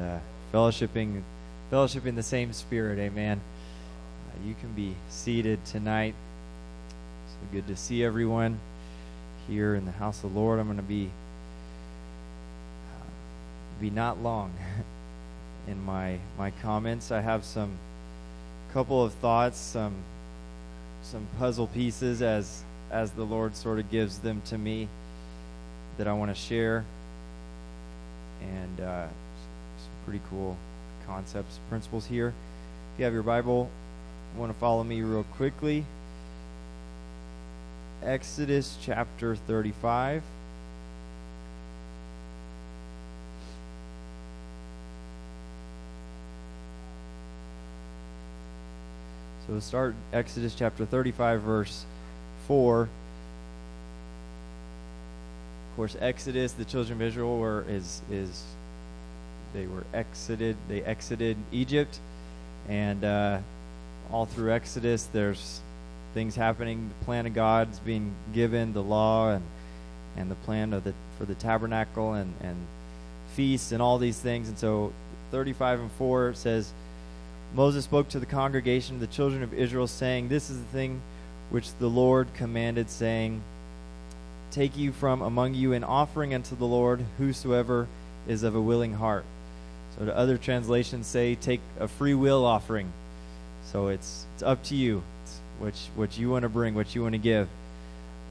uh, fellowshipping, fellowshipping the same spirit. Amen. Uh, you can be seated tonight. So good to see everyone here in the house of the Lord. I'm going to be uh, be not long in my my comments. I have some couple of thoughts, some some puzzle pieces as as the Lord sort of gives them to me that I want to share, and uh, pretty cool concepts, principles here. If you have your Bible, want to follow me real quickly. Exodus chapter 35. So we'll start Exodus chapter 35, verse 4. Of course, Exodus, the children of Israel were is is they were exited. They exited Egypt, and uh, all through Exodus, there's things happening. The plan of God's being given, the law, and and the plan of the for the tabernacle and and feasts and all these things. And so, 35 and 4 says Moses spoke to the congregation of the children of Israel, saying, This is the thing which the Lord commanded, saying, Take you from among you an offering unto the Lord, whosoever is of a willing heart. So the other translations say, Take a free will offering. So it's it's up to you. It's what what you want to bring, what you want to give.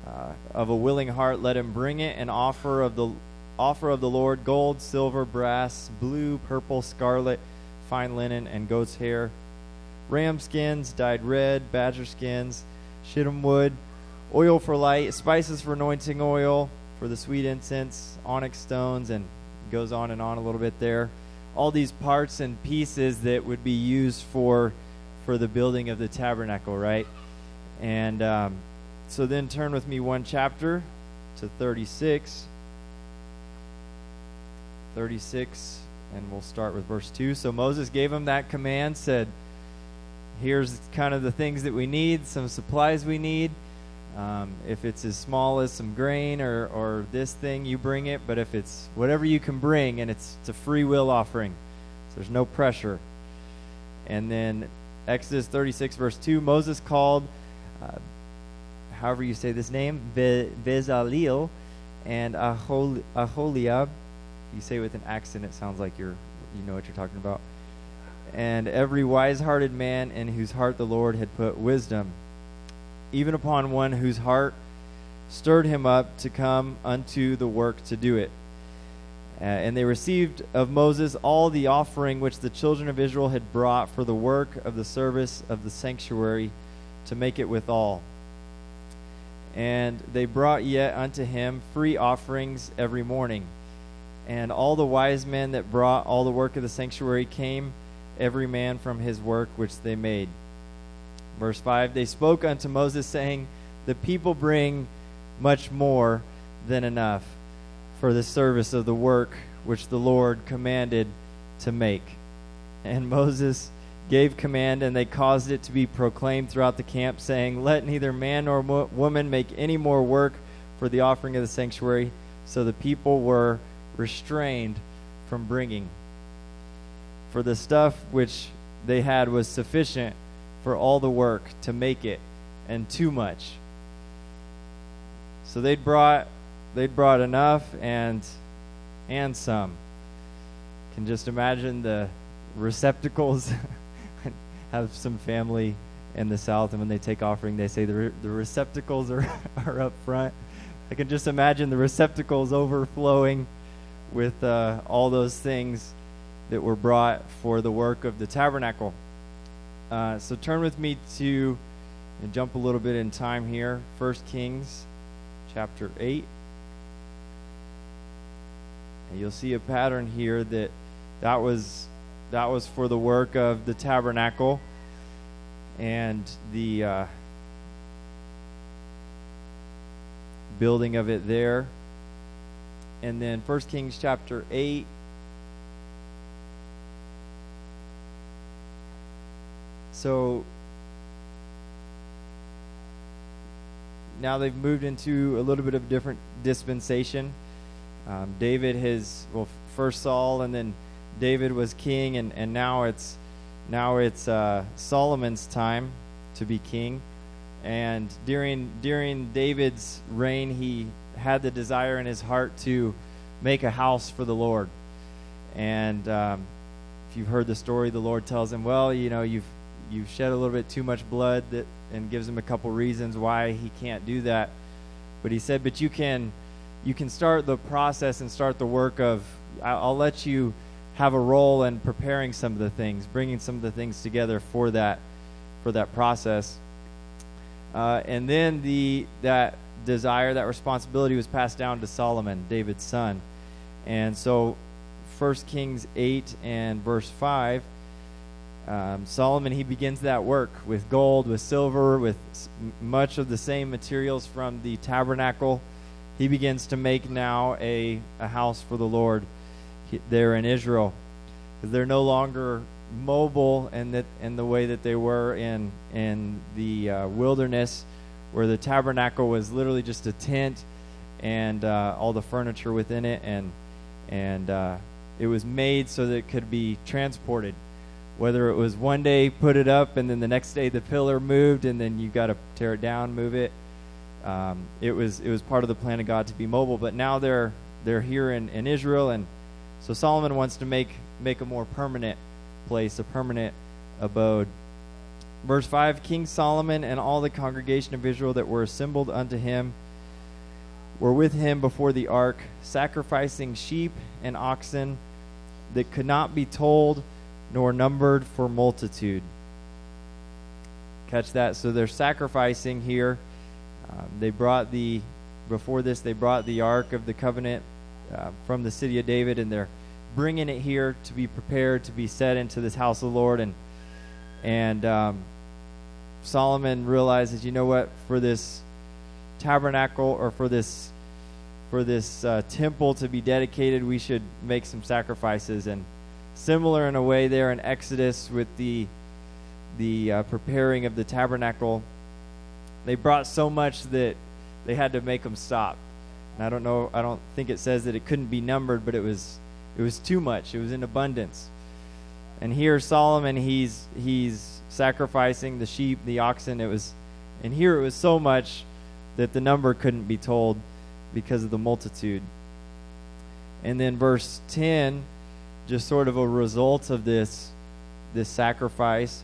Uh, of a willing heart, let him bring it an offer of the offer of the Lord: gold, silver, brass, blue, purple, scarlet fine linen and goat's hair, ram skins dyed red, badger skins, shittim wood, oil for light, spices for anointing oil, for the sweet incense, onyx stones, and goes on and on a little bit there. All these parts and pieces that would be used for for the building of the tabernacle, right? And um, so then turn with me one chapter to 36. 36 and we'll start with verse 2. So Moses gave him that command, said, Here's kind of the things that we need, some supplies we need. Um, if it's as small as some grain or, or this thing, you bring it. But if it's whatever you can bring, and it's, it's a free will offering, so there's no pressure. And then Exodus 36, verse 2 Moses called, uh, however you say this name, Be- and Ahol- Aholiab you say with an accent, it sounds like you're you know what you're talking about. And every wise-hearted man in whose heart the Lord had put wisdom, even upon one whose heart stirred him up to come unto the work to do it. Uh, and they received of Moses all the offering which the children of Israel had brought for the work of the service of the sanctuary to make it withal. And they brought yet unto him free offerings every morning and all the wise men that brought all the work of the sanctuary came, every man from his work which they made. Verse 5 They spoke unto Moses, saying, The people bring much more than enough for the service of the work which the Lord commanded to make. And Moses gave command, and they caused it to be proclaimed throughout the camp, saying, Let neither man nor mo- woman make any more work for the offering of the sanctuary. So the people were restrained from bringing. For the stuff which they had was sufficient for all the work to make it, and too much. So they'd brought they'd brought enough and and some. Can just imagine the receptacles. have some family in the south, and when they take offering, they say the re- the receptacles are are up front. I can just imagine the receptacles overflowing with uh, all those things that were brought for the work of the tabernacle. Uh, so turn with me to and jump a little bit in time here. First Kings chapter 8. And you'll see a pattern here that that was that was for the work of the tabernacle and the uh, building of it there and then 1 Kings chapter 8. So now they've moved into a little bit of a different dispensation. Um, David has, well, first Saul and then David was king, and, and now it's now it's uh, Solomon's time to be king. And during during David's reign, he had the desire in his heart to make a house for the Lord. And um, if you've heard the story, the Lord tells him, "Well, you know, you've you've shed a little bit too much blood," that, and gives him a couple reasons why he can't do that. But he said, "But you can, you can start the process and start the work of. I'll let you have a role in preparing some of the things, bringing some of the things together for that, for that process." Uh, and then the that desire, that responsibility was passed down to Solomon, David's son. And so 1 Kings 8 and verse 5, um, Solomon, he begins that work with gold, with silver, with much of the same materials from the tabernacle. He begins to make now a, a house for the Lord there in Israel. They're no longer mobile in, that, in the way that they were in, in the uh, wilderness, where the tabernacle was literally just a tent and uh, all the furniture within it, and, and uh, it was made so that it could be transported. Whether it was one day put it up and then the next day the pillar moved and then you got to tear it down, move it. Um, it was it was part of the plan of God to be mobile, but now they're they're here in, in Israel, and so Solomon wants to make make a more permanent place, a permanent abode. Verse 5 King Solomon and all the congregation of Israel that were assembled unto him were with him before the ark, sacrificing sheep and oxen that could not be told nor numbered for multitude. Catch that. So they're sacrificing here. Um, they brought the, before this, they brought the Ark of the Covenant uh, from the city of David, and they're bringing it here to be prepared to be set into this house of the Lord. And, and um, Solomon realizes, you know what, for this tabernacle or for this for this uh, temple to be dedicated, we should make some sacrifices. And similar in a way there in Exodus with the the uh, preparing of the tabernacle, they brought so much that they had to make them stop. And I don't know. I don't think it says that it couldn't be numbered, but it was it was too much. It was in abundance. And here Solomon, he's he's sacrificing the sheep, the oxen. It was, and here it was so much that the number couldn't be told because of the multitude. And then verse 10, just sort of a result of this, this sacrifice,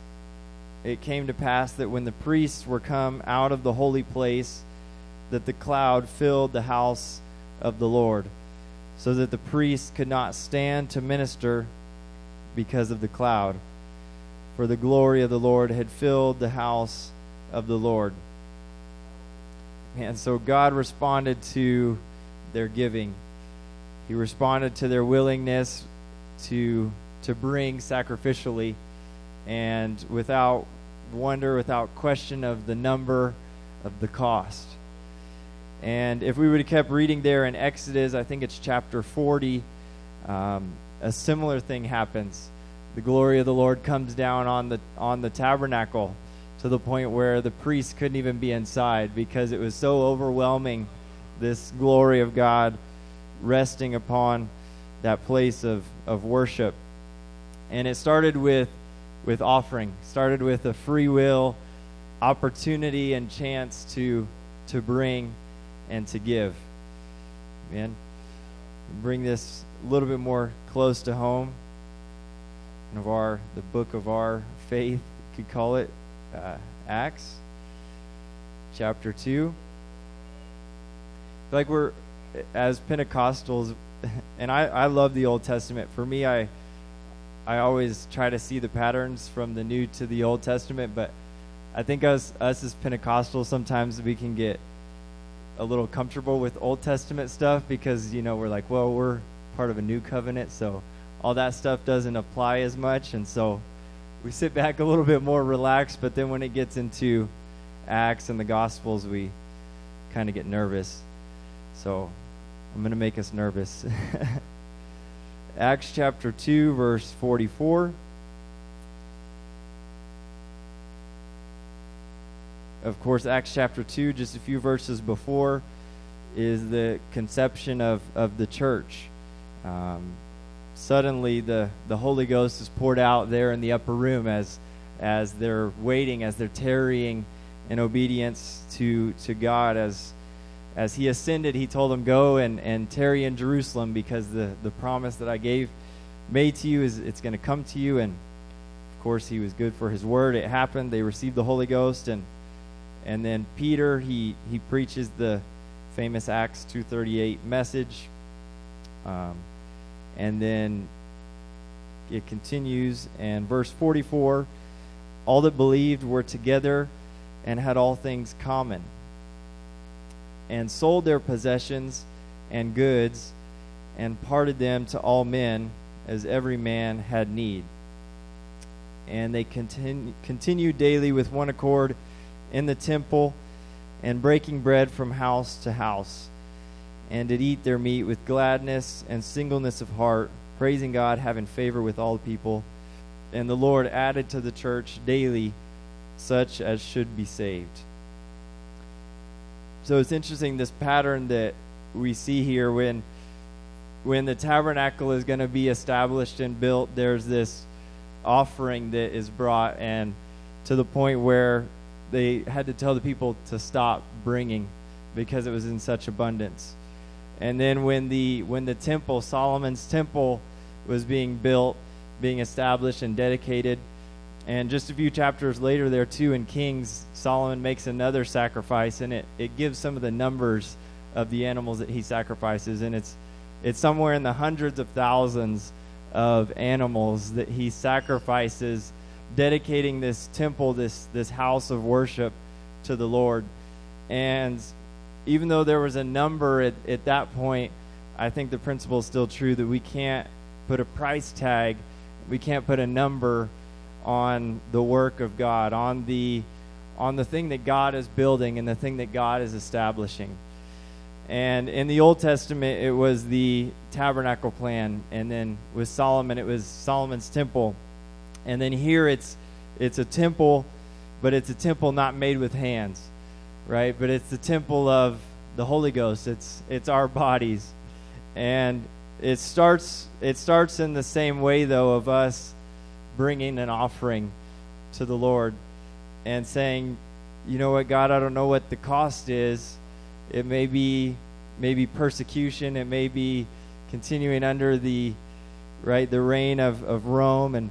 it came to pass that when the priests were come out of the holy place, that the cloud filled the house of the Lord, so that the priests could not stand to minister because of the cloud. For the glory of the Lord had filled the house of the Lord. And so God responded to their giving. He responded to their willingness to to bring sacrificially and without wonder, without question of the number of the cost. And if we would have kept reading there in Exodus, I think it's chapter 40, um, a similar thing happens. The glory of the Lord comes down on the on the tabernacle to the point where the priests couldn't even be inside because it was so overwhelming this glory of God resting upon that place of, of worship. And it started with with offering, started with a free will opportunity and chance to to bring and to give. Man, bring this a little bit more close to home. Of our the book of our faith, you could call it uh, Acts chapter 2. Like we're, as Pentecostals, and I, I love the Old Testament. For me, I, I always try to see the patterns from the New to the Old Testament, but I think us, us as Pentecostals, sometimes we can get a little comfortable with Old Testament stuff because, you know, we're like, well, we're part of a new covenant, so all that stuff doesn't apply as much. And so we sit back a little bit more relaxed, but then when it gets into Acts and the Gospels, we kind of get nervous. So I'm going to make us nervous. Acts chapter 2, verse 44. Of course, Acts chapter 2, just a few verses before, is the conception of, of the church. Um, suddenly the, the Holy Ghost is poured out there in the upper room as as they're waiting, as they're tarrying in obedience to to God. As as he ascended, he told them, Go and, and tarry in Jerusalem because the, the promise that I gave made to you is it's going to come to you. And of course, he was good for his word. It happened. They received the Holy Ghost. And and then Peter, he, he preaches the famous Acts 2.38 message. Um, and then it continues. And verse 44 all that believed were together and had all things common, and sold their possessions and goods, and parted them to all men as every man had need. And they continu- continued daily with one accord in the temple, and breaking bread from house to house, and did eat their meat with gladness and singleness of heart, praising God, having favor with all the people and the Lord added to the church daily such as should be saved. So it's interesting this pattern that we see here when when the tabernacle is going to be established and built there's this offering that is brought and to the point where they had to tell the people to stop bringing because it was in such abundance. And then when the when the temple Solomon's temple was being built being established and dedicated. And just a few chapters later, there too, in Kings, Solomon makes another sacrifice, and it, it gives some of the numbers of the animals that he sacrifices, and it's it's somewhere in the hundreds of thousands of animals that he sacrifices, dedicating this temple, this this house of worship to the Lord. And even though there was a number at, at that point, I think the principle is still true that we can't put a price tag we can't put a number on the work of God, on the on the thing that God is building and the thing that God is establishing. And in the Old Testament, it was the tabernacle plan, and then with Solomon, it was Solomon's temple, and then here it's it's a temple, but it's a temple not made with hands, right? But it's the temple of the Holy Ghost. It's it's our bodies, and it starts it starts in the same way though of us bringing an offering to the Lord and saying, you know what, God, I don't know what the cost is. It may be maybe persecution. It may be continuing under the right the reign of, of Rome. And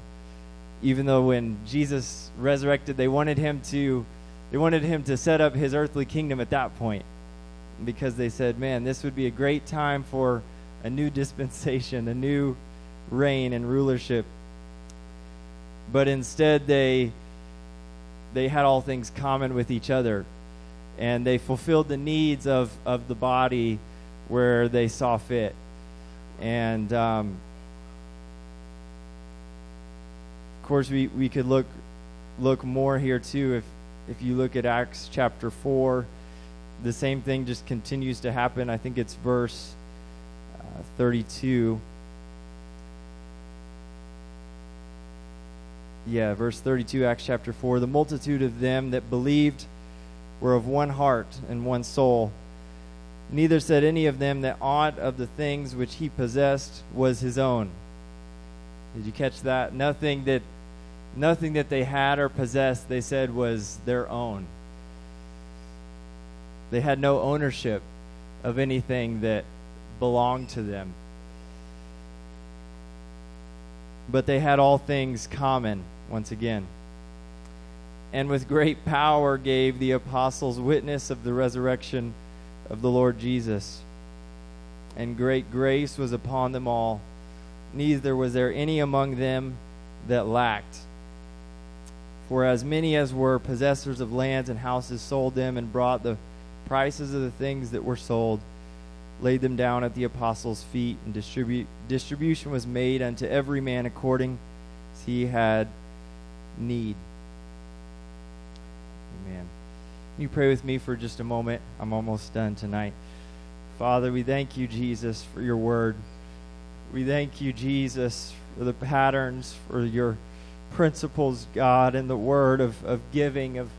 even though when Jesus resurrected, they wanted him to they wanted him to set up his earthly kingdom at that point because they said, man, this would be a great time for a new dispensation, a new reign and rulership. But instead, they they had all things common with each other, and they fulfilled the needs of of the body where they saw fit, and. Um, of course, we, we could look look more here too. If if you look at Acts chapter four, the same thing just continues to happen. I think it's verse 32. Yeah, verse 32, Acts chapter 4. The multitude of them that believed were of one heart and one soul. Neither said any of them that aught of the things which he possessed was his own. Did you catch that? Nothing that nothing that they had or possessed they said was their own. They had no ownership of anything that belonged to them. But they had all things common, once again. And with great power gave the apostles witness of the resurrection of the Lord Jesus. And great grace was upon them all. Neither was there any among them that lacked. For as many as were possessors of lands and houses sold them and brought the prices of the things that were sold laid them down at the apostles' feet, and distribute, distribution was made unto every man according as he had need. Amen. Can you pray with me for just a moment? I'm almost done tonight. Father, we thank you, Jesus, for your word. We thank you, Jesus, for the patterns, for your principles, God, and the word of, of giving, of,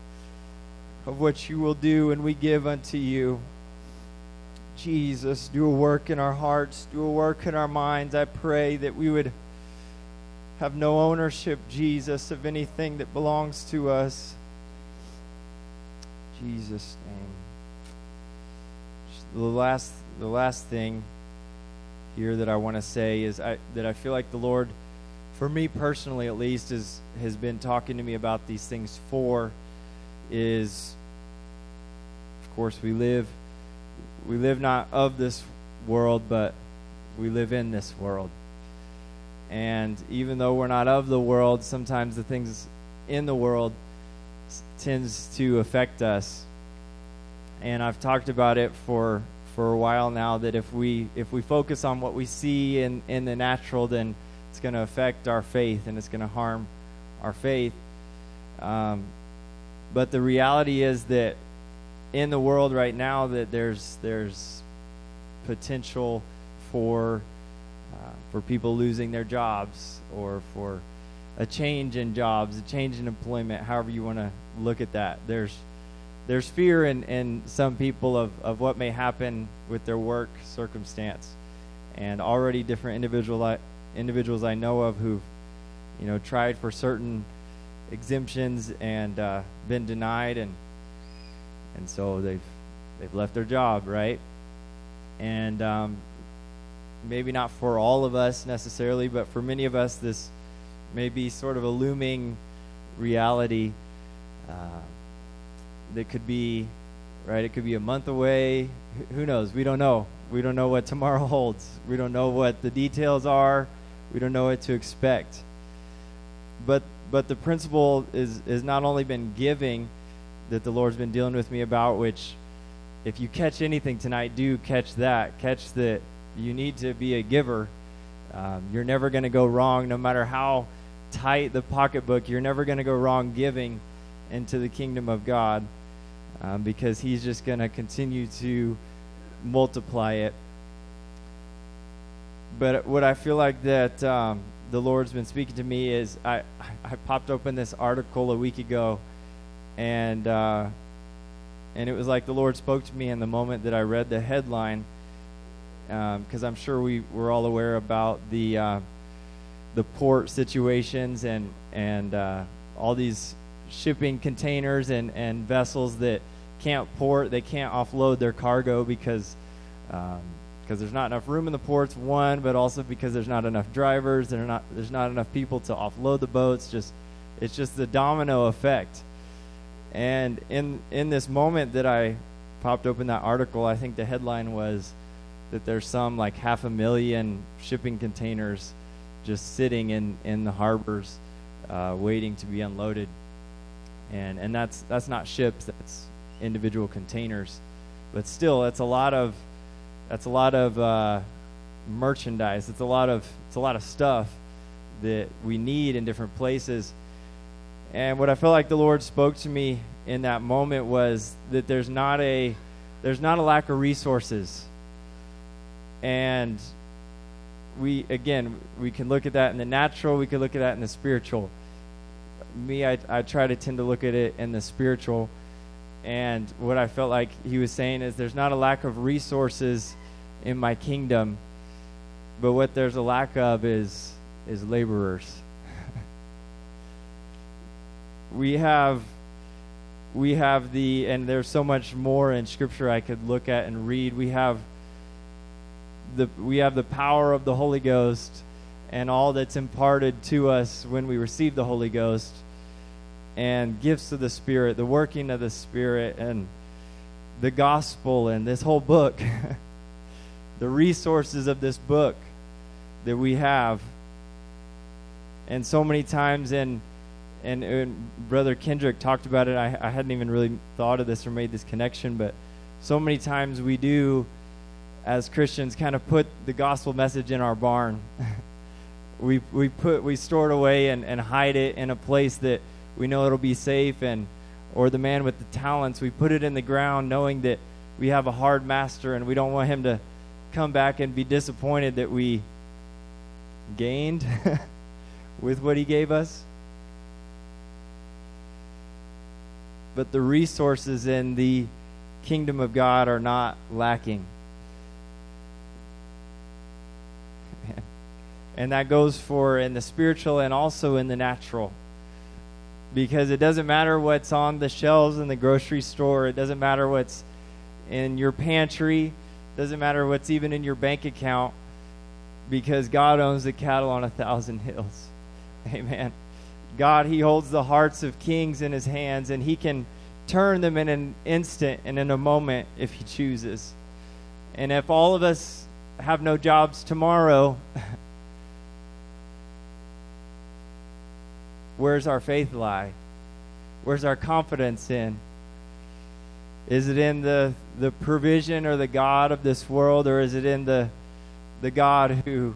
of what you will do, and we give unto you. Jesus, do a work in our hearts, do a work in our minds. I pray that we would have no ownership, Jesus, of anything that belongs to us. Jesus' name. The last, the last thing here that I want to say is I, that I feel like the Lord, for me personally at least, is, has been talking to me about these things for is, of course, we live we live not of this world, but we live in this world. And even though we're not of the world, sometimes the things in the world tends to affect us. And I've talked about it for for a while now that if we if we focus on what we see in in the natural, then it's going to affect our faith and it's going to harm our faith. Um, but the reality is that in the world right now that there's there's potential for for people losing their jobs or for a change in jobs, a change in employment, however you want to look at that. There's there's fear in, in some people of, of what may happen with their work circumstance. And already different individual individuals I know of who've you know tried for certain exemptions and uh, been denied and and so they've they've left their job, right? And um, maybe not for all of us necessarily, but for many of us, this may be sort of a looming reality uh, that could be right. It could be a month away. Who knows? We don't know. We don't know what tomorrow holds. We don't know what the details are. We don't know what to expect. But but the principle is is not only been giving that the Lord's been dealing with me about, which if you catch anything tonight, do catch that. Catch that you need to be a giver. Um, you're never going to go wrong, no matter how tight the pocketbook, you're never going to go wrong giving into the kingdom of God um, because He's just going to continue to multiply it. But what I feel like that um, the Lord's been speaking to me is I, I popped open this article a week ago and uh, and it was like the Lord spoke to me in the moment that I read the headline, because um, I'm sure we we're all aware about the uh, the port situations and and uh, all these shipping containers and and vessels that can't port, they can't offload their cargo because. Um, because there's not enough room in the ports, one, but also because there's not enough drivers, there's not there's not enough people to offload the boats. Just it's just the domino effect and in in this moment that I popped open that article, I think the headline was that there's some like half a million shipping containers just sitting in in the harbors, uh, waiting to be unloaded. And and that's that's not ships, that's individual containers, but still, that's a lot of that's a lot of uh, merchandise. It's a lot of it's a lot of stuff that we need in different places and what I felt like the Lord spoke to me in that moment was that there's not a there's not a lack of resources. And we again we can look at that in the natural, we can look at that in the spiritual. Me, I, I try to tend to look at it in the spiritual. And what I felt like he was saying is there's not a lack of resources in my kingdom, but what there's a lack of is is laborers we have we have the and there's so much more in scripture I could look at and read. We have the we have the power of the Holy Ghost and all that's imparted to us when we receive the Holy Ghost and gifts of the Spirit, the working of the Spirit and the gospel and this whole book. the resources of this book that we have. And so many times in and, and Brother Kendrick talked about it. I, I hadn't even really thought of this or made this connection, but so many times we do, as Christians, kind of put the gospel message in our barn. we we put we store it away and, and hide it in a place that we know it'll be safe and or the man with the talents we put it in the ground knowing that we have a hard master and we don't want him to come back and be disappointed that we gained with what he gave us but the resources in the kingdom of God are not lacking. And that goes for in the spiritual and also in the natural. Because it doesn't matter what's on the shelves in the grocery store, it doesn't matter what's in your pantry, it doesn't matter what's even in your bank account, because God owns the cattle on a thousand hills. Amen. God, He holds the hearts of kings in His hands, and He can turn them in an instant and in a moment if He chooses. And if all of us have no jobs tomorrow, where's our faith lie? Where's our confidence in? Is it in the, the provision or the God of this world, or is it in the, the God who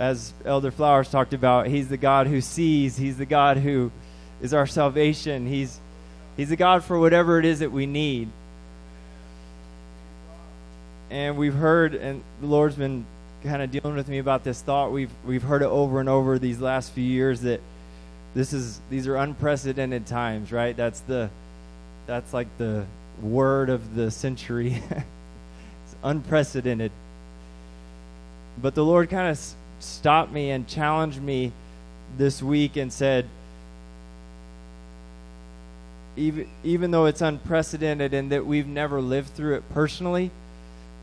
as Elder Flowers talked about, He's the God who sees. He's the God who is our salvation. He's He's the God for whatever it is that we need. And we've heard, and the Lord's been kind of dealing with me about this thought. We've we've heard it over and over these last few years that this is these are unprecedented times, right? That's the that's like the word of the century. it's unprecedented. But the Lord kind of stopped me and challenged me this week and said, even, even though it's unprecedented and that we've never lived through it personally,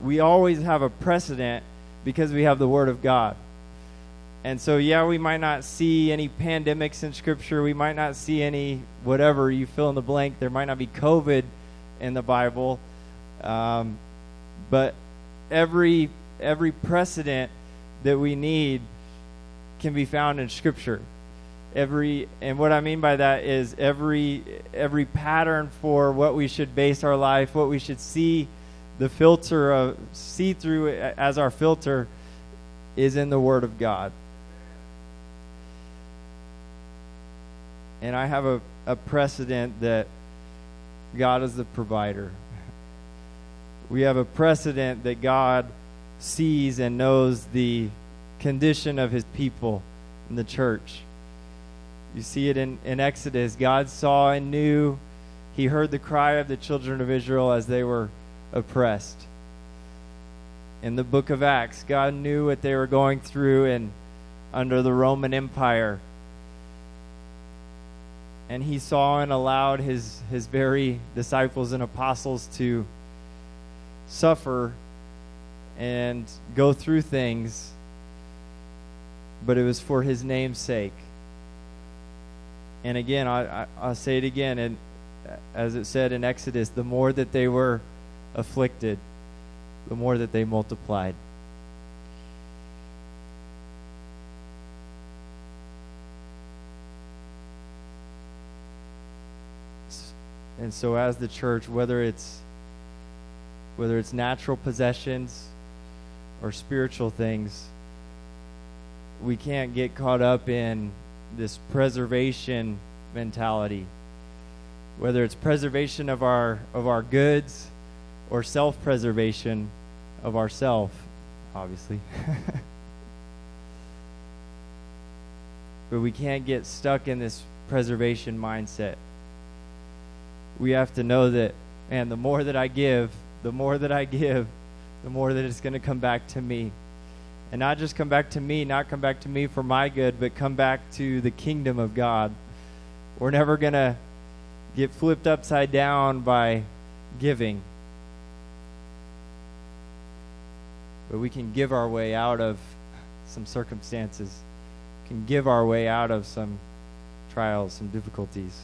we always have a precedent because we have the Word of God. And so, yeah, we might not see any pandemics in Scripture. We might not see any whatever you fill in the blank. There might not be COVID in the Bible. Um, but every every precedent that we need can be found in Scripture. Every and what I mean by that is every every pattern for what we should base our life, what we should see the filter of see through as our filter is in the Word of God. And I have a, a precedent that God is the provider. We have a precedent that God sees and knows the condition of his people in the church. You see it in, in Exodus. God saw and knew. He heard the cry of the children of Israel as they were oppressed. In the book of Acts, God knew what they were going through and under the Roman Empire. And he saw and allowed his, his very disciples and apostles to suffer and go through things, but it was for his name's sake. And again, I, I, I'll say it again, and as it said in Exodus, the more that they were afflicted, the more that they multiplied. And so, as the church, whether it's whether it's natural possessions or spiritual things, we can't get caught up in this preservation mentality. Whether it's preservation of our of our goods or self-preservation of ourself, obviously. but we can't get stuck in this preservation mindset. We have to know that, man, the more that I give, the more that I give, the more that it's going to come back to me. And not just come back to me, not come back to me for my good, but come back to the kingdom of God. We're never going to get flipped upside down by giving. But we can give our way out of some circumstances, can give our way out of some trials, some difficulties.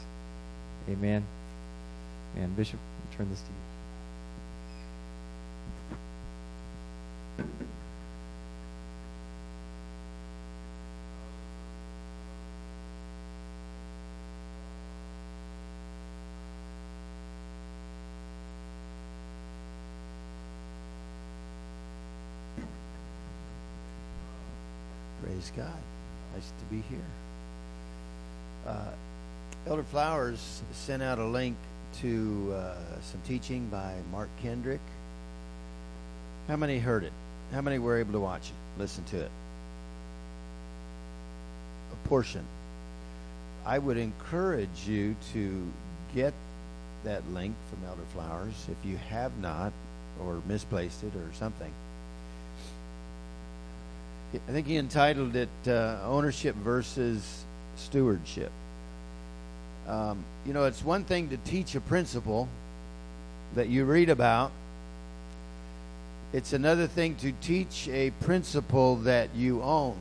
Amen. And Bishop, turn this to you. Praise God. Nice to be here. Uh, Elder Flowers sent out a link to uh, some teaching by Mark Kendrick. How many heard it? How many were able to watch it, listen to it? A portion. I would encourage you to get that link from Elder Flowers if you have not or misplaced it or something. I think he entitled it uh, Ownership versus Stewardship. Um, you know, it's one thing to teach a principle that you read about, it's another thing to teach a principle that you own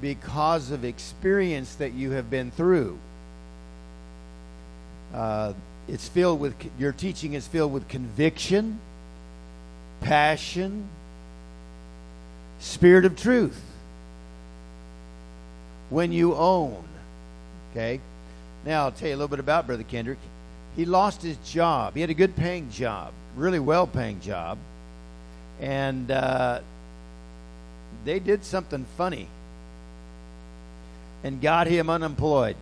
because of experience that you have been through. Uh, it's filled with your teaching is filled with conviction, passion, spirit of truth. When you own, okay. Now I'll tell you a little bit about Brother Kendrick. He lost his job. He had a good paying job, really well paying job, and uh, they did something funny and got him unemployed.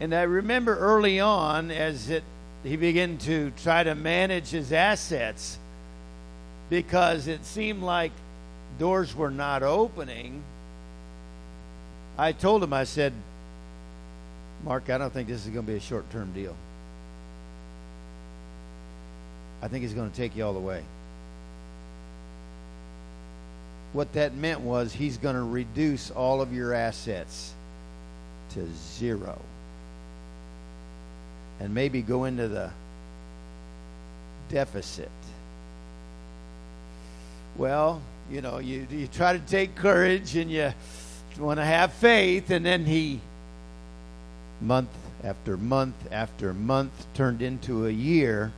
And I remember early on, as it, he began to try to manage his assets, because it seemed like doors were not opening. I told him, I said, Mark, I don't think this is going to be a short term deal. I think he's going to take you all the way. What that meant was he's going to reduce all of your assets to zero and maybe go into the deficit. Well, you know, you, you try to take courage and you want to have faith, and then he, month after month after month, turned into a year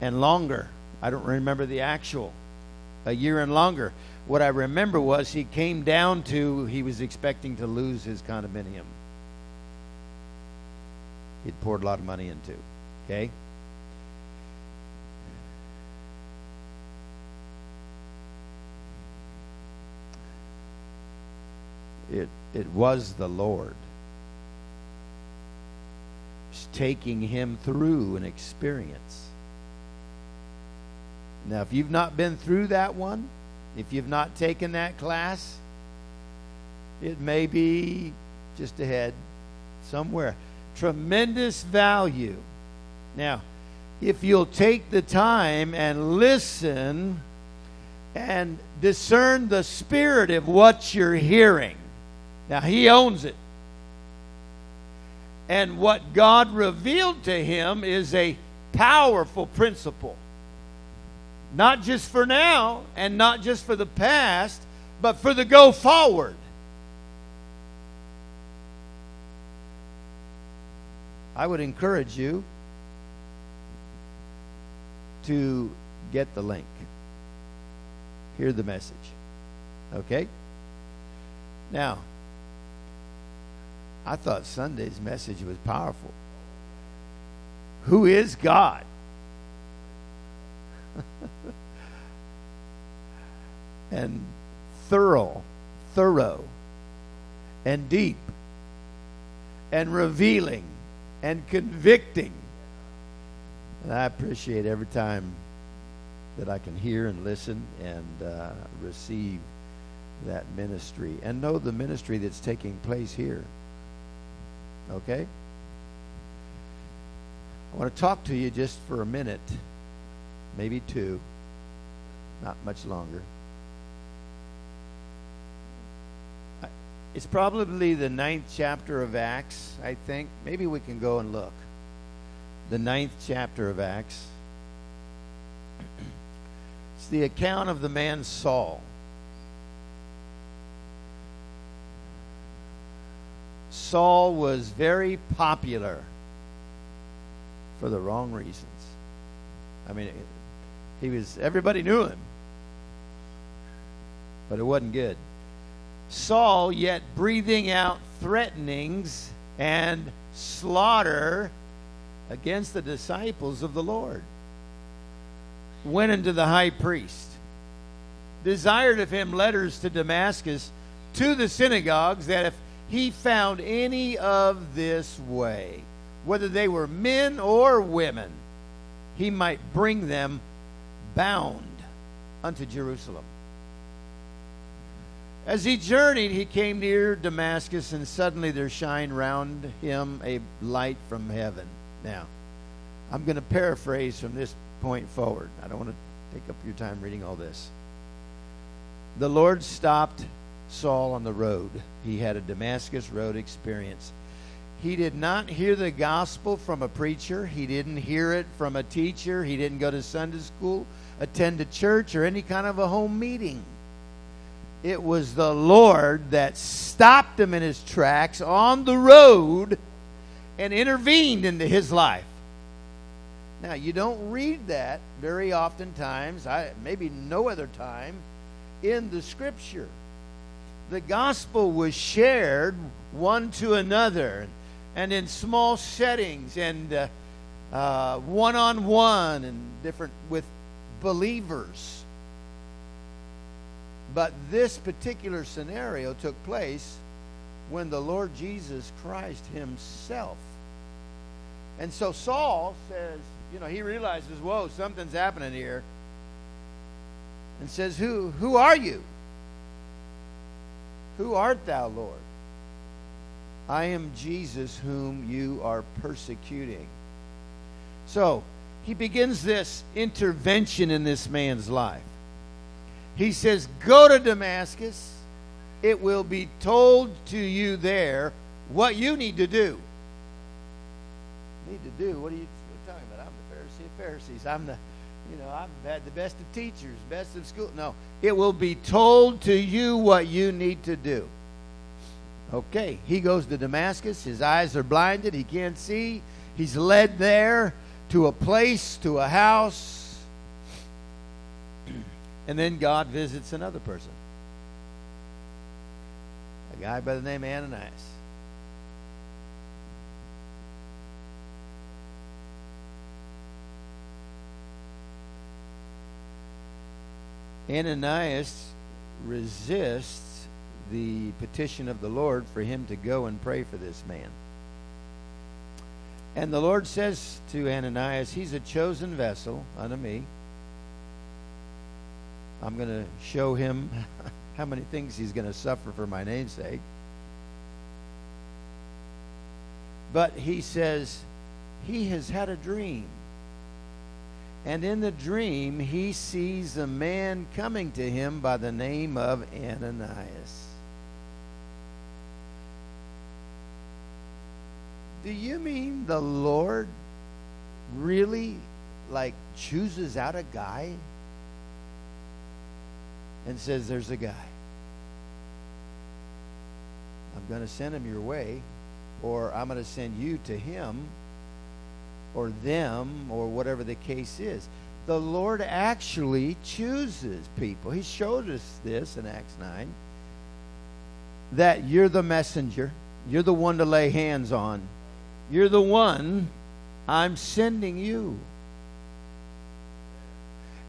and longer. I don't remember the actual, a year and longer. What I remember was he came down to, he was expecting to lose his condominium. He'd poured a lot of money into. Okay? It, it was the Lord. Taking him through an experience. Now, if you've not been through that one, if you've not taken that class, it may be just ahead somewhere. Tremendous value. Now, if you'll take the time and listen and discern the spirit of what you're hearing. Now, he owns it. And what God revealed to him is a powerful principle not just for now and not just for the past, but for the go forward. I would encourage you to get the link. Hear the message. Okay? Now, I thought Sunday's message was powerful. Who is God? and thorough, thorough, and deep, and revealing, and convicting. And I appreciate every time that I can hear and listen and uh, receive that ministry and know the ministry that's taking place here. Okay? I want to talk to you just for a minute maybe two, not much longer. It's probably the ninth chapter of Acts, I think. Maybe we can go and look. The ninth chapter of Acts. It's the account of the man Saul. Saul was very popular for the wrong reasons. I mean, he was everybody knew him. But it wasn't good. Saul yet breathing out threatenings and slaughter against the disciples of the Lord. Went into the high priest, desired of him letters to Damascus to the synagogues that if he found any of this way, whether they were men or women, he might bring them bound unto Jerusalem. As he journeyed, he came near Damascus, and suddenly there shined round him a light from heaven. Now, I'm going to paraphrase from this point forward. I don't want to take up your time reading all this. the Lord stopped Saul on the road. He had a Damascus Road experience. He did not hear the gospel from a preacher. He didn't hear it from a teacher. He didn't go to Sunday school, attend a church, or any kind of a home meeting. It was the Lord that stopped him in his tracks on the road and intervened into his life. Now, you don't read that very oftentimes, I, maybe no other time, in the scripture. The gospel was shared one to another and in small settings and one on one and different with believers. But this particular scenario took place when the Lord Jesus Christ Himself. And so Saul says, you know, he realizes, whoa, something's happening here. And says, Who who are you? Who art thou, Lord? I am Jesus whom you are persecuting. So he begins this intervention in this man's life. He says, Go to Damascus. It will be told to you there what you need to do. Need to do? What are you, what are you talking about? I'm the Pharisee of Pharisees. I'm the, you know, I've had the best of teachers, best of school. No, it will be told to you what you need to do. Okay, he goes to Damascus. His eyes are blinded. He can't see. He's led there to a place, to a house. And then God visits another person. A guy by the name of Ananias. Ananias resists the petition of the Lord for him to go and pray for this man. And the Lord says to Ananias, He's a chosen vessel unto me. I'm going to show him how many things he's going to suffer for my namesake. But he says, He has had a dream. And in the dream, he sees a man coming to him by the name of Ananias. Do you mean the Lord really, like, chooses out a guy and says, There's a guy? I'm going to send him your way, or I'm going to send you to him or them or whatever the case is. The Lord actually chooses people. He showed us this in Acts 9 that you're the messenger, you're the one to lay hands on, you're the one I'm sending you.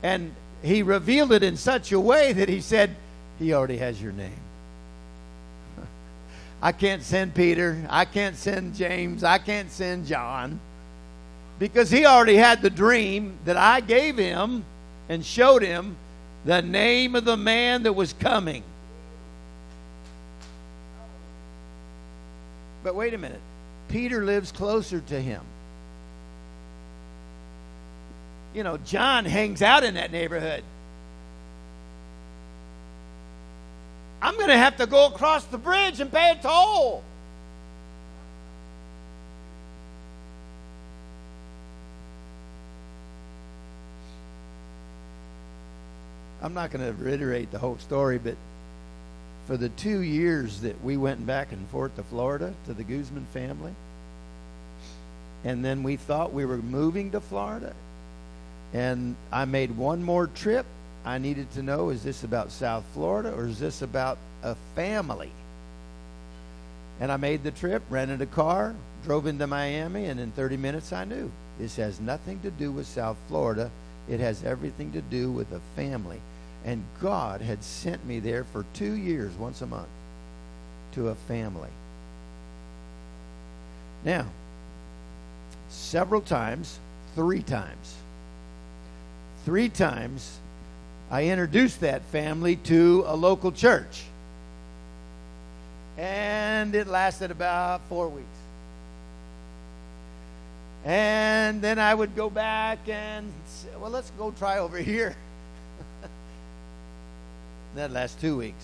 And he revealed it in such a way that he said, He already has your name. I can't send Peter. I can't send James. I can't send John because he already had the dream that I gave him and showed him the name of the man that was coming. But wait a minute. Peter lives closer to him. You know, John hangs out in that neighborhood. I'm going to have to go across the bridge and pay a toll. I'm not going to reiterate the whole story, but for the two years that we went back and forth to Florida to the Guzman family, and then we thought we were moving to Florida, and I made one more trip. I needed to know is this about South Florida or is this about a family? And I made the trip, rented a car, drove into Miami, and in 30 minutes I knew this has nothing to do with South Florida. It has everything to do with a family. And God had sent me there for two years, once a month, to a family. Now, several times, three times, three times, I introduced that family to a local church. And it lasted about four weeks. And then I would go back and say, well, let's go try over here. That last two weeks.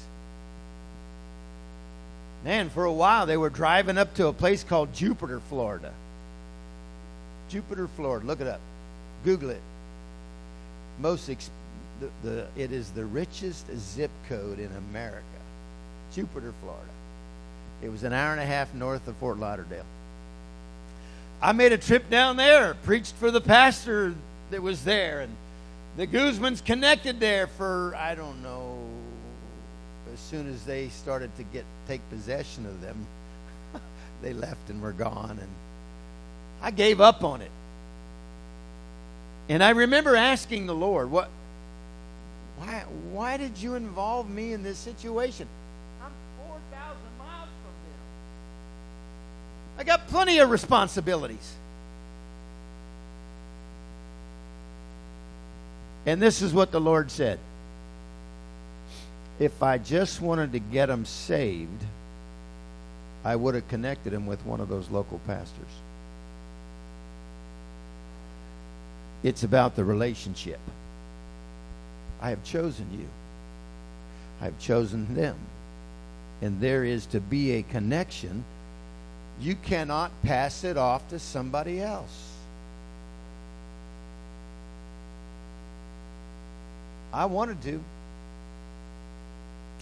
Man, for a while they were driving up to a place called Jupiter, Florida. Jupiter, Florida. Look it up. Google it. Most ex- the, the it is the richest zip code in America. Jupiter, Florida. It was an hour and a half north of Fort Lauderdale. I made a trip down there, preached for the pastor that was there, and the Guzmans connected there for I don't know. As soon as they started to get take possession of them, they left and were gone, and I gave up on it. And I remember asking the Lord, "What? Why? Why did you involve me in this situation? I'm four thousand miles from them. I got plenty of responsibilities." And this is what the Lord said. If I just wanted to get them saved, I would have connected them with one of those local pastors. It's about the relationship. I have chosen you. I have chosen them. And there is to be a connection. You cannot pass it off to somebody else. I wanted to.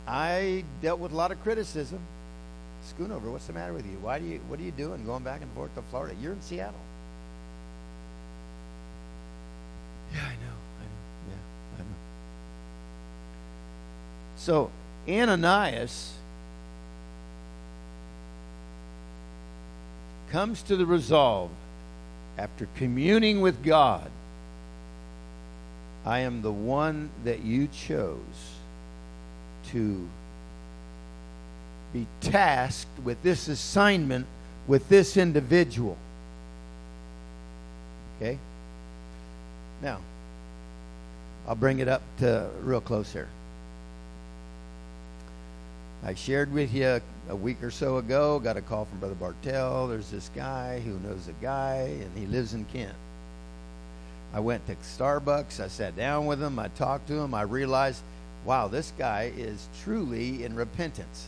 I dealt with a lot of criticism. Schoonover, what's the matter with you? Why do you what are you doing going back and forth to Florida? You're in Seattle. Yeah, I know. I know. Yeah, I know. So Ananias comes to the resolve after communing with God I am the one that you chose to be tasked with this assignment with this individual. Okay? Now, I'll bring it up to real close here. I shared with you a week or so ago, got a call from Brother Bartell. There's this guy who knows a guy, and he lives in Kent. I went to Starbucks. I sat down with him. I talked to him. I realized, wow, this guy is truly in repentance.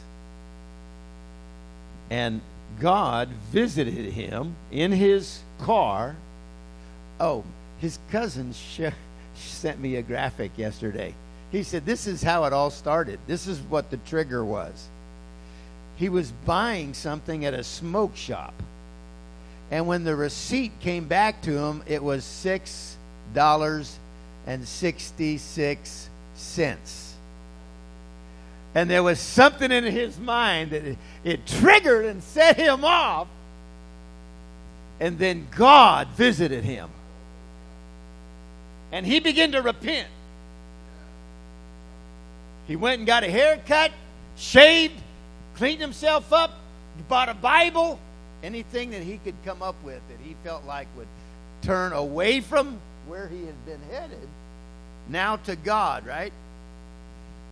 And God visited him in his car. Oh, his cousin sent me a graphic yesterday. He said, This is how it all started. This is what the trigger was. He was buying something at a smoke shop. And when the receipt came back to him, it was six dollars and there was something in his mind that it, it triggered and set him off. And then God visited him. And he began to repent. He went and got a haircut, shaved, cleaned himself up, bought a Bible, anything that he could come up with that he felt like would turn away from where he had been headed, now to God, right?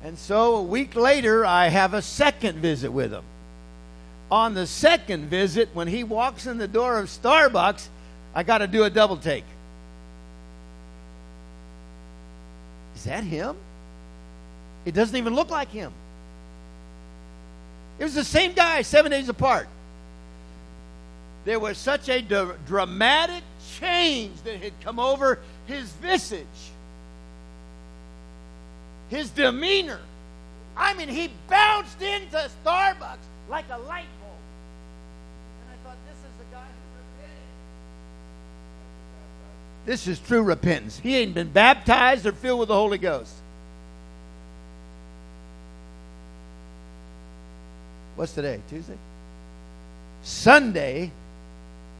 And so a week later, I have a second visit with him. On the second visit, when he walks in the door of Starbucks, I got to do a double take. Is that him? It doesn't even look like him. It was the same guy, seven days apart. There was such a dramatic change that had come over his visage, his demeanor. I mean, he bounced into Starbucks like a light bulb. And I thought, this is the guy who repented. This is true repentance. He ain't been baptized or filled with the Holy Ghost. What's today? Tuesday? Sunday,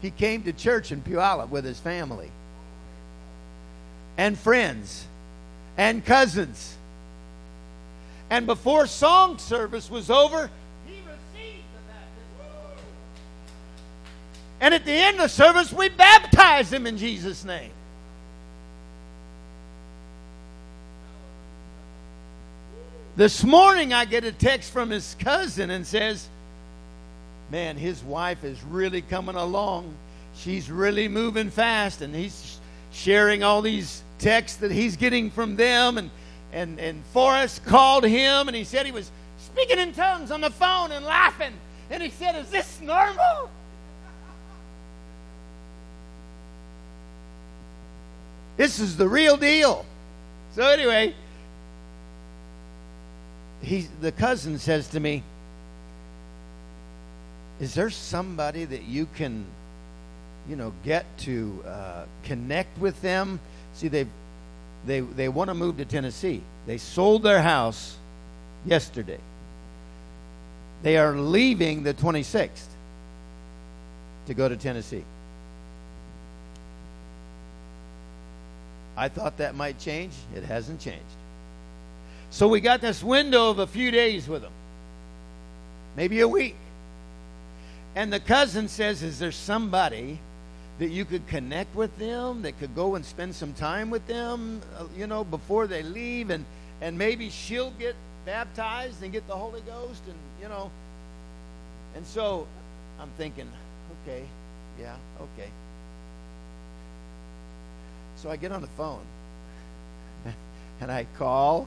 he came to church in Puyallup with his family and friends and cousins. And before song service was over, he received the baptism. And at the end of the service, we baptized him in Jesus' name. This morning, I get a text from his cousin and says, Man, his wife is really coming along. She's really moving fast, and he's sharing all these texts that he's getting from them and and, and Forrest called him, and he said he was speaking in tongues on the phone and laughing. And he said, Is this normal? This is the real deal. So, anyway, he, the cousin says to me, Is there somebody that you can, you know, get to uh, connect with them? See, they they they want to move to Tennessee. They sold their house yesterday. They are leaving the 26th to go to Tennessee. I thought that might change. It hasn't changed. So we got this window of a few days with them, maybe a week. And the cousin says, Is there somebody that you could connect with them, that could go and spend some time with them, uh, you know, before they leave? And, and maybe she'll get baptized and get the Holy Ghost, and, you know. And so I'm thinking, okay, yeah, okay. So I get on the phone and I call.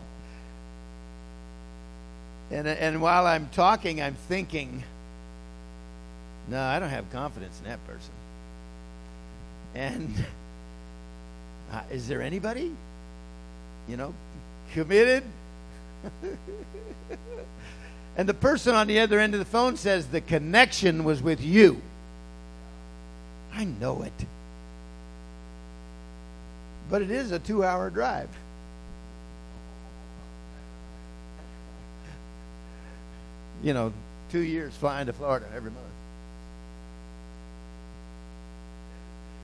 And, and while I'm talking, I'm thinking, no, I don't have confidence in that person. And uh, is there anybody, you know, committed? and the person on the other end of the phone says the connection was with you. I know it but it is a two hour drive. You know, two years flying to Florida every month.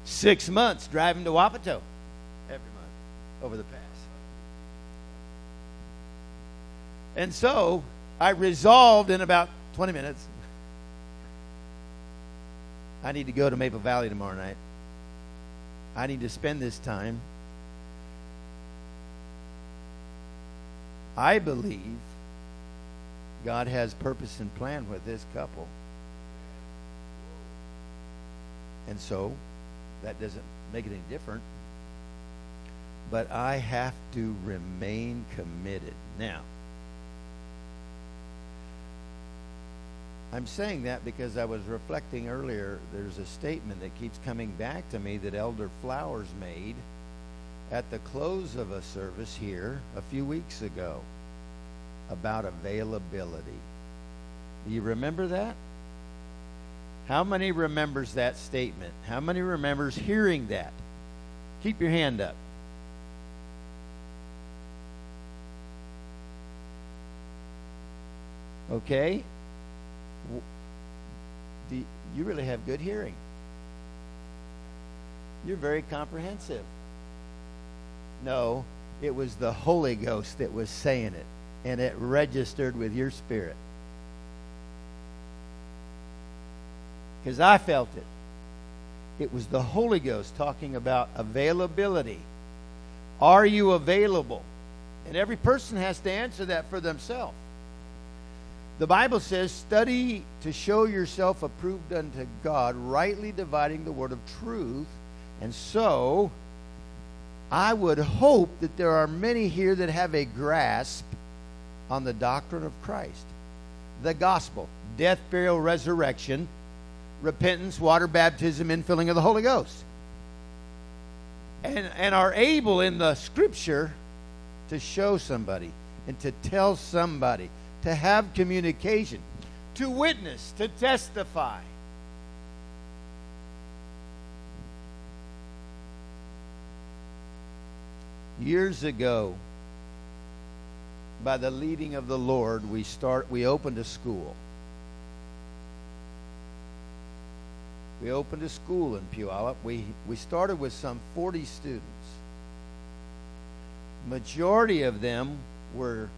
Six months driving to Wapato every month over the pass. And so I resolved in about 20 minutes I need to go to Maple Valley tomorrow night. I need to spend this time I believe God has purpose and plan with this couple. And so that doesn't make it any different. But I have to remain committed. Now, I'm saying that because I was reflecting earlier. There's a statement that keeps coming back to me that Elder Flowers made at the close of a service here a few weeks ago about availability. Do you remember that? How many remembers that statement? How many remembers hearing that? Keep your hand up. Okay? You really have good hearing. You're very comprehensive. No, it was the Holy Ghost that was saying it, and it registered with your spirit. Because I felt it. It was the Holy Ghost talking about availability. Are you available? And every person has to answer that for themselves. The Bible says, Study to show yourself approved unto God, rightly dividing the word of truth. And so, I would hope that there are many here that have a grasp on the doctrine of Christ, the gospel, death, burial, resurrection, repentance, water baptism, infilling of the Holy Ghost. And, and are able in the scripture to show somebody and to tell somebody, to have communication, to witness, to testify. years ago by the leading of the Lord we start we opened a school we opened a school in Puyallup. We we started with some 40 students. Majority of them were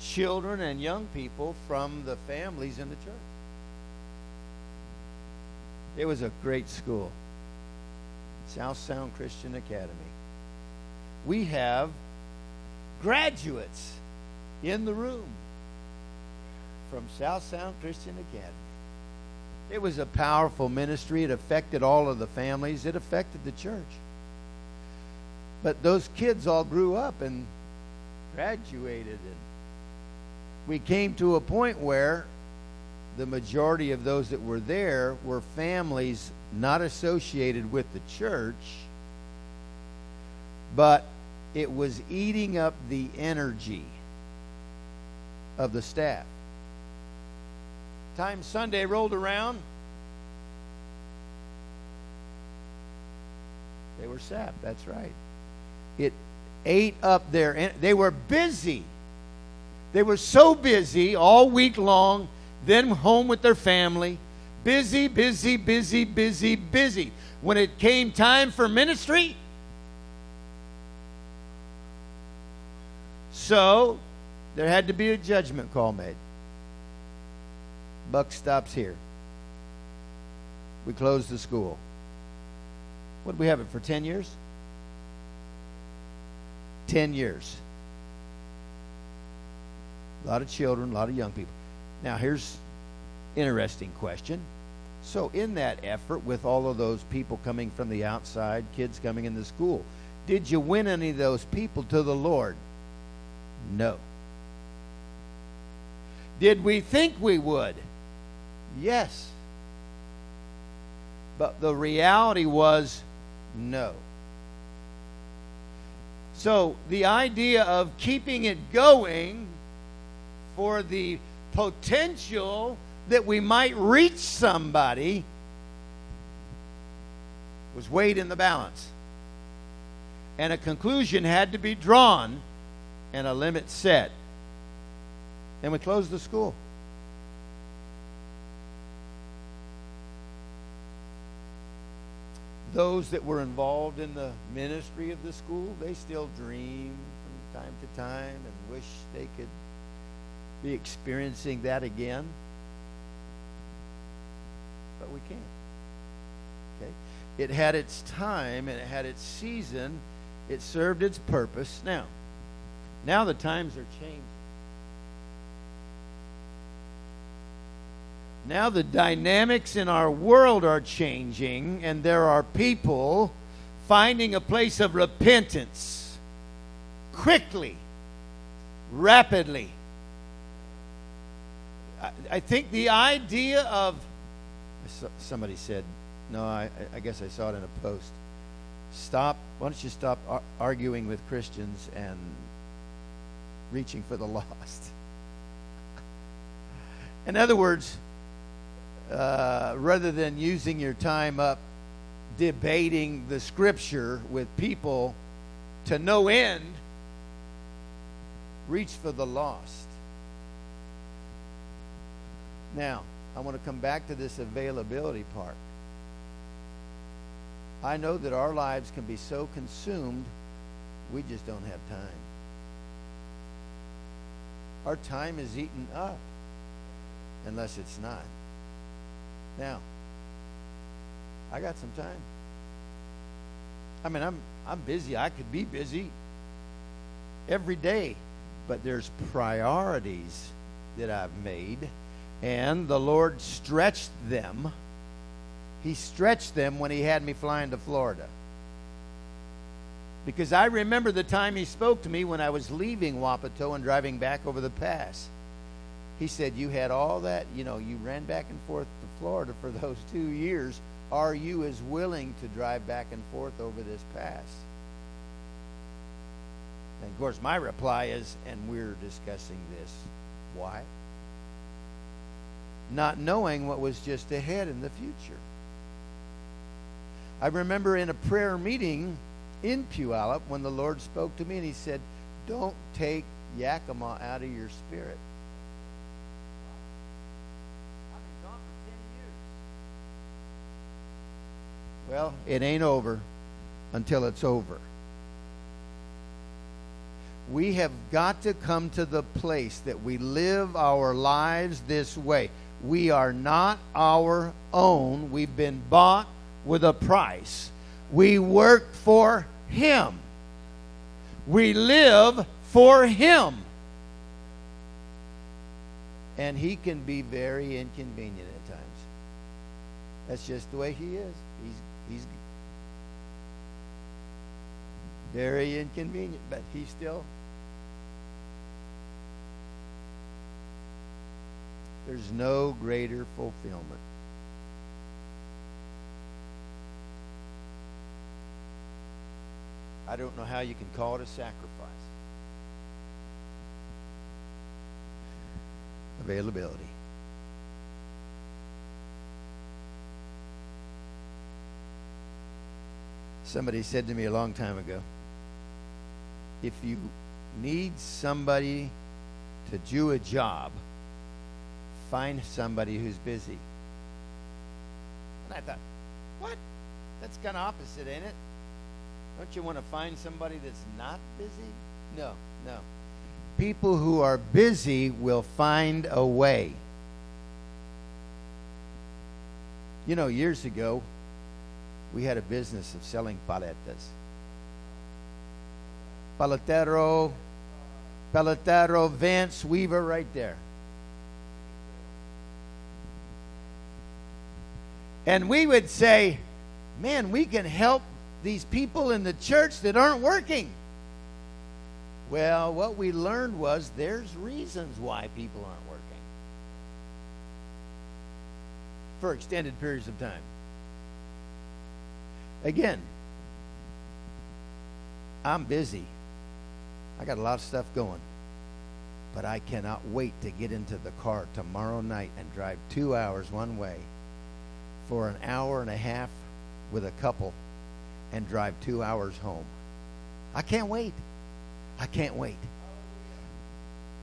children and young people from the families in the church. It was a great school. South Sound Christian Academy. We have graduates in the room from South Sound Christian Academy. It was a powerful ministry. It affected all of the families, it affected the church. But those kids all grew up and graduated and we came to a point where the majority of those that were there were families not associated with the church, but it was eating up the energy of the staff. Time Sunday rolled around, they were sapped. That's right. It ate up their. They were busy. They were so busy all week long, then home with their family. Busy, busy, busy, busy, busy. When it came time for ministry, so there had to be a judgment call made. Buck stops here. We closed the school. What did we have it for 10 years? 10 years. A lot of children, a lot of young people. Now, here's interesting question. So, in that effort, with all of those people coming from the outside, kids coming into school, did you win any of those people to the Lord? No. Did we think we would? Yes. But the reality was no. So the idea of keeping it going for the potential that we might reach somebody was weighed in the balance. And a conclusion had to be drawn and a limit set. And we closed the school. Those that were involved in the ministry of the school, they still dream from time to time and wish they could be experiencing that again. But we can't. Okay? It had its time and it had its season. It served its purpose. Now, now the times are changing. Now the dynamics in our world are changing, and there are people finding a place of repentance quickly, rapidly. I, I think the idea of somebody said, no, I, I, guess I saw it in a post. Stop. Why don't you stop ar- arguing with Christians and reaching for the lost? in other words, uh, rather than using your time up debating the scripture with people to no end, reach for the lost. Now, I want to come back to this availability part. I know that our lives can be so consumed, we just don't have time. Our time is eaten up unless it's not. Now, I got some time. I mean, I'm I'm busy. I could be busy every day, but there's priorities that I've made, and the Lord stretched them. He stretched them when he had me flying to Florida. Because I remember the time he spoke to me when I was leaving Wapato and driving back over the pass. He said, You had all that, you know, you ran back and forth to Florida for those two years. Are you as willing to drive back and forth over this pass? And of course, my reply is, and we're discussing this. Why? Not knowing what was just ahead in the future. I remember in a prayer meeting in Puyallup when the Lord spoke to me and He said, Don't take Yakima out of your spirit. Well, it ain't over until it's over. We have got to come to the place that we live our lives this way. We are not our own. We've been bought with a price. We work for Him. We live for Him. And He can be very inconvenient at times. That's just the way He is. He's very inconvenient, but he still. There's no greater fulfillment. I don't know how you can call it a sacrifice. Availability. Somebody said to me a long time ago if you need somebody to do a job, find somebody who's busy. And I thought, what? That's kind of opposite, ain't it? Don't you want to find somebody that's not busy? No, no. People who are busy will find a way. You know, years ago, we had a business of selling paletas. Paletero, Paletero, Vance, Weaver, right there. And we would say, man, we can help these people in the church that aren't working. Well, what we learned was there's reasons why people aren't working for extended periods of time. Again, I'm busy. I got a lot of stuff going. But I cannot wait to get into the car tomorrow night and drive two hours one way for an hour and a half with a couple and drive two hours home. I can't wait. I can't wait.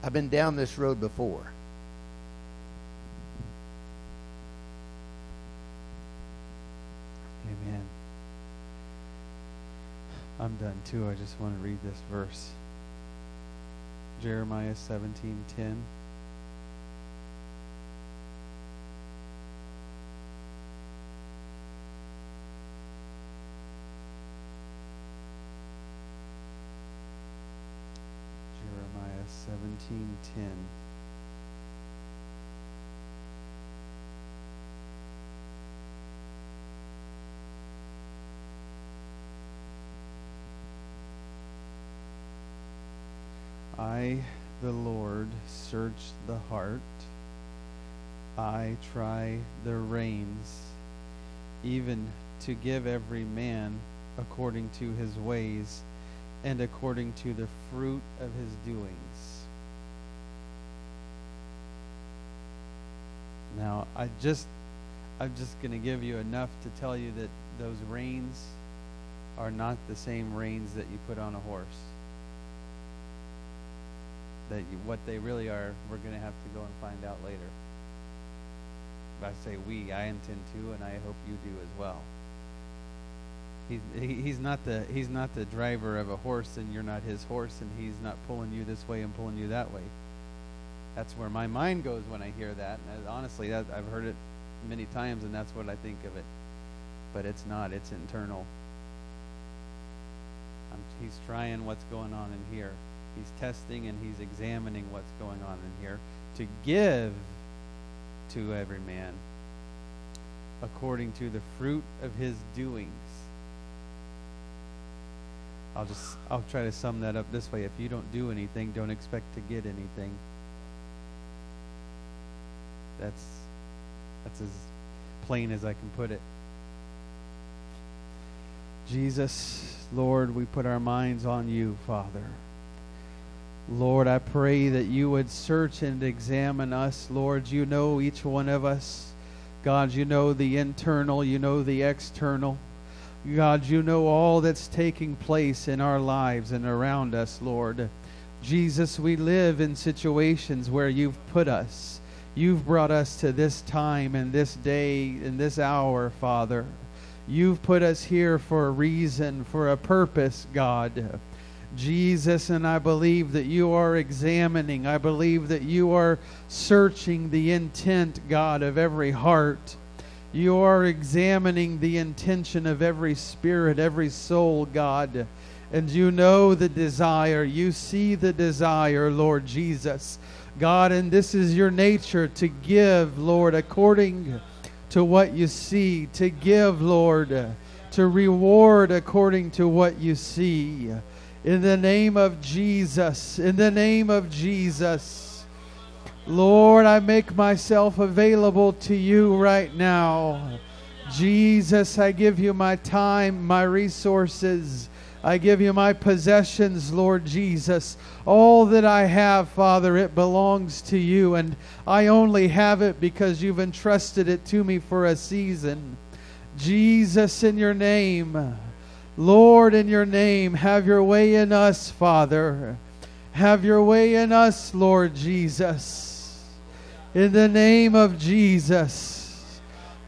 I've been down this road before. Done too. I just want to read this verse. Jeremiah 17:10. Jeremiah 17:10. The heart. I try the reins, even to give every man according to his ways and according to the fruit of his doings. Now, I just I'm just going to give you enough to tell you that those reins are not the same reins that you put on a horse that you, what they really are, we're going to have to go and find out later. I say we, I intend to, and I hope you do as well. He's, he, he's not the he's not the driver of a horse, and you're not his horse, and he's not pulling you this way and pulling you that way. That's where my mind goes when I hear that. And honestly, that, I've heard it many times, and that's what I think of it. But it's not. It's internal. I'm, he's trying what's going on in here. He's testing and he's examining what's going on in here to give to every man according to the fruit of his doings. I'll just I'll try to sum that up this way. If you don't do anything, don't expect to get anything. That's that's as plain as I can put it. Jesus, Lord, we put our minds on you, Father. Lord, I pray that you would search and examine us. Lord, you know each one of us. God, you know the internal, you know the external. God, you know all that's taking place in our lives and around us, Lord. Jesus, we live in situations where you've put us. You've brought us to this time and this day and this hour, Father. You've put us here for a reason, for a purpose, God. Jesus, and I believe that you are examining, I believe that you are searching the intent, God, of every heart. You are examining the intention of every spirit, every soul, God. And you know the desire. You see the desire, Lord Jesus. God, and this is your nature to give, Lord, according to what you see, to give, Lord, to reward according to what you see. In the name of Jesus, in the name of Jesus. Lord, I make myself available to you right now. Jesus, I give you my time, my resources. I give you my possessions, Lord Jesus. All that I have, Father, it belongs to you, and I only have it because you've entrusted it to me for a season. Jesus, in your name, Lord, in your name, have your way in us, Father. Have your way in us, Lord Jesus. In the name of Jesus.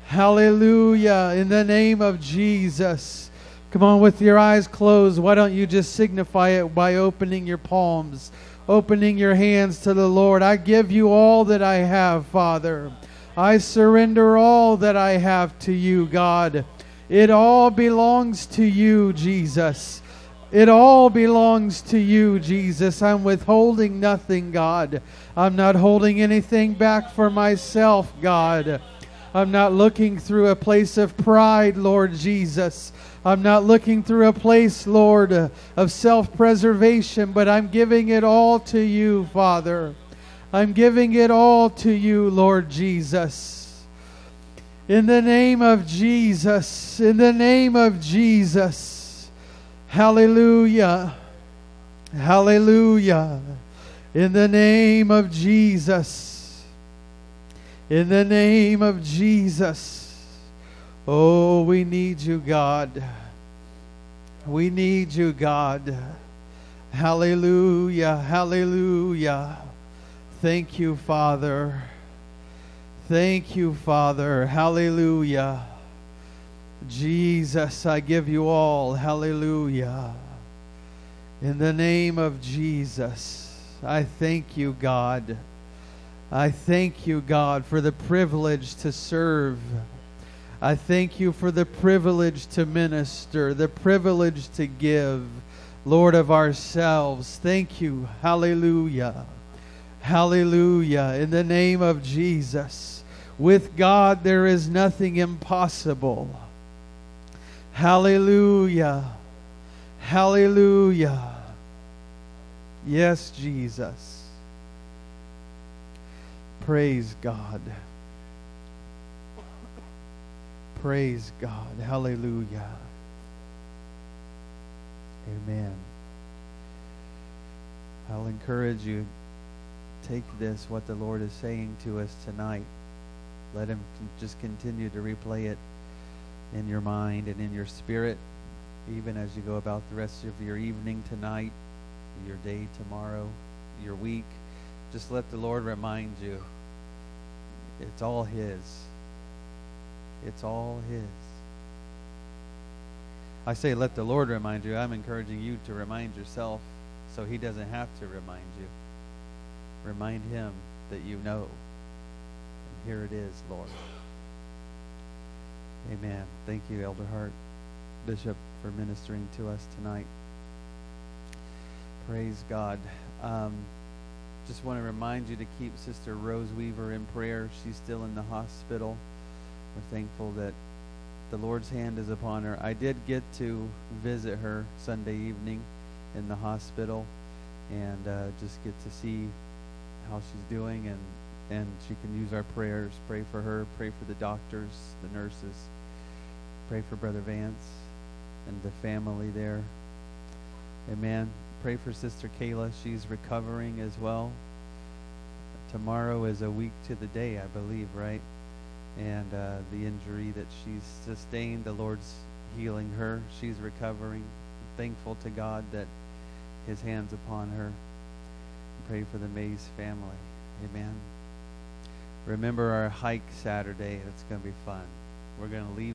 Hallelujah. In the name of Jesus. Come on, with your eyes closed, why don't you just signify it by opening your palms, opening your hands to the Lord? I give you all that I have, Father. I surrender all that I have to you, God. It all belongs to you, Jesus. It all belongs to you, Jesus. I'm withholding nothing, God. I'm not holding anything back for myself, God. I'm not looking through a place of pride, Lord Jesus. I'm not looking through a place, Lord, of self preservation, but I'm giving it all to you, Father. I'm giving it all to you, Lord Jesus. In the name of Jesus, in the name of Jesus. Hallelujah. Hallelujah. In the name of Jesus. In the name of Jesus. Oh, we need you, God. We need you, God. Hallelujah. Hallelujah. Thank you, Father. Thank you, Father. Hallelujah. Jesus, I give you all. Hallelujah. In the name of Jesus, I thank you, God. I thank you, God, for the privilege to serve. I thank you for the privilege to minister, the privilege to give, Lord of ourselves. Thank you. Hallelujah. Hallelujah. In the name of Jesus. With God, there is nothing impossible. Hallelujah. Hallelujah. Yes, Jesus. Praise God. Praise God. Hallelujah. Amen. I'll encourage you take this what the Lord is saying to us tonight. Let him just continue to replay it in your mind and in your spirit, even as you go about the rest of your evening tonight, your day tomorrow, your week. Just let the Lord remind you it's all His. It's all His. I say, let the Lord remind you. I'm encouraging you to remind yourself so He doesn't have to remind you. Remind Him that you know. Here it is, Lord. Amen. Thank you, Elder Hart, Bishop, for ministering to us tonight. Praise God. Um, just want to remind you to keep Sister Rose Weaver in prayer. She's still in the hospital. We're thankful that the Lord's hand is upon her. I did get to visit her Sunday evening in the hospital and uh, just get to see how she's doing and and she can use our prayers. Pray for her. Pray for the doctors, the nurses. Pray for Brother Vance and the family there. Amen. Pray for Sister Kayla. She's recovering as well. Tomorrow is a week to the day, I believe, right? And uh, the injury that she's sustained, the Lord's healing her. She's recovering. Thankful to God that His hands upon her. Pray for the Mays family. Amen. Remember our hike Saturday. It's going to be fun. We're going to leave.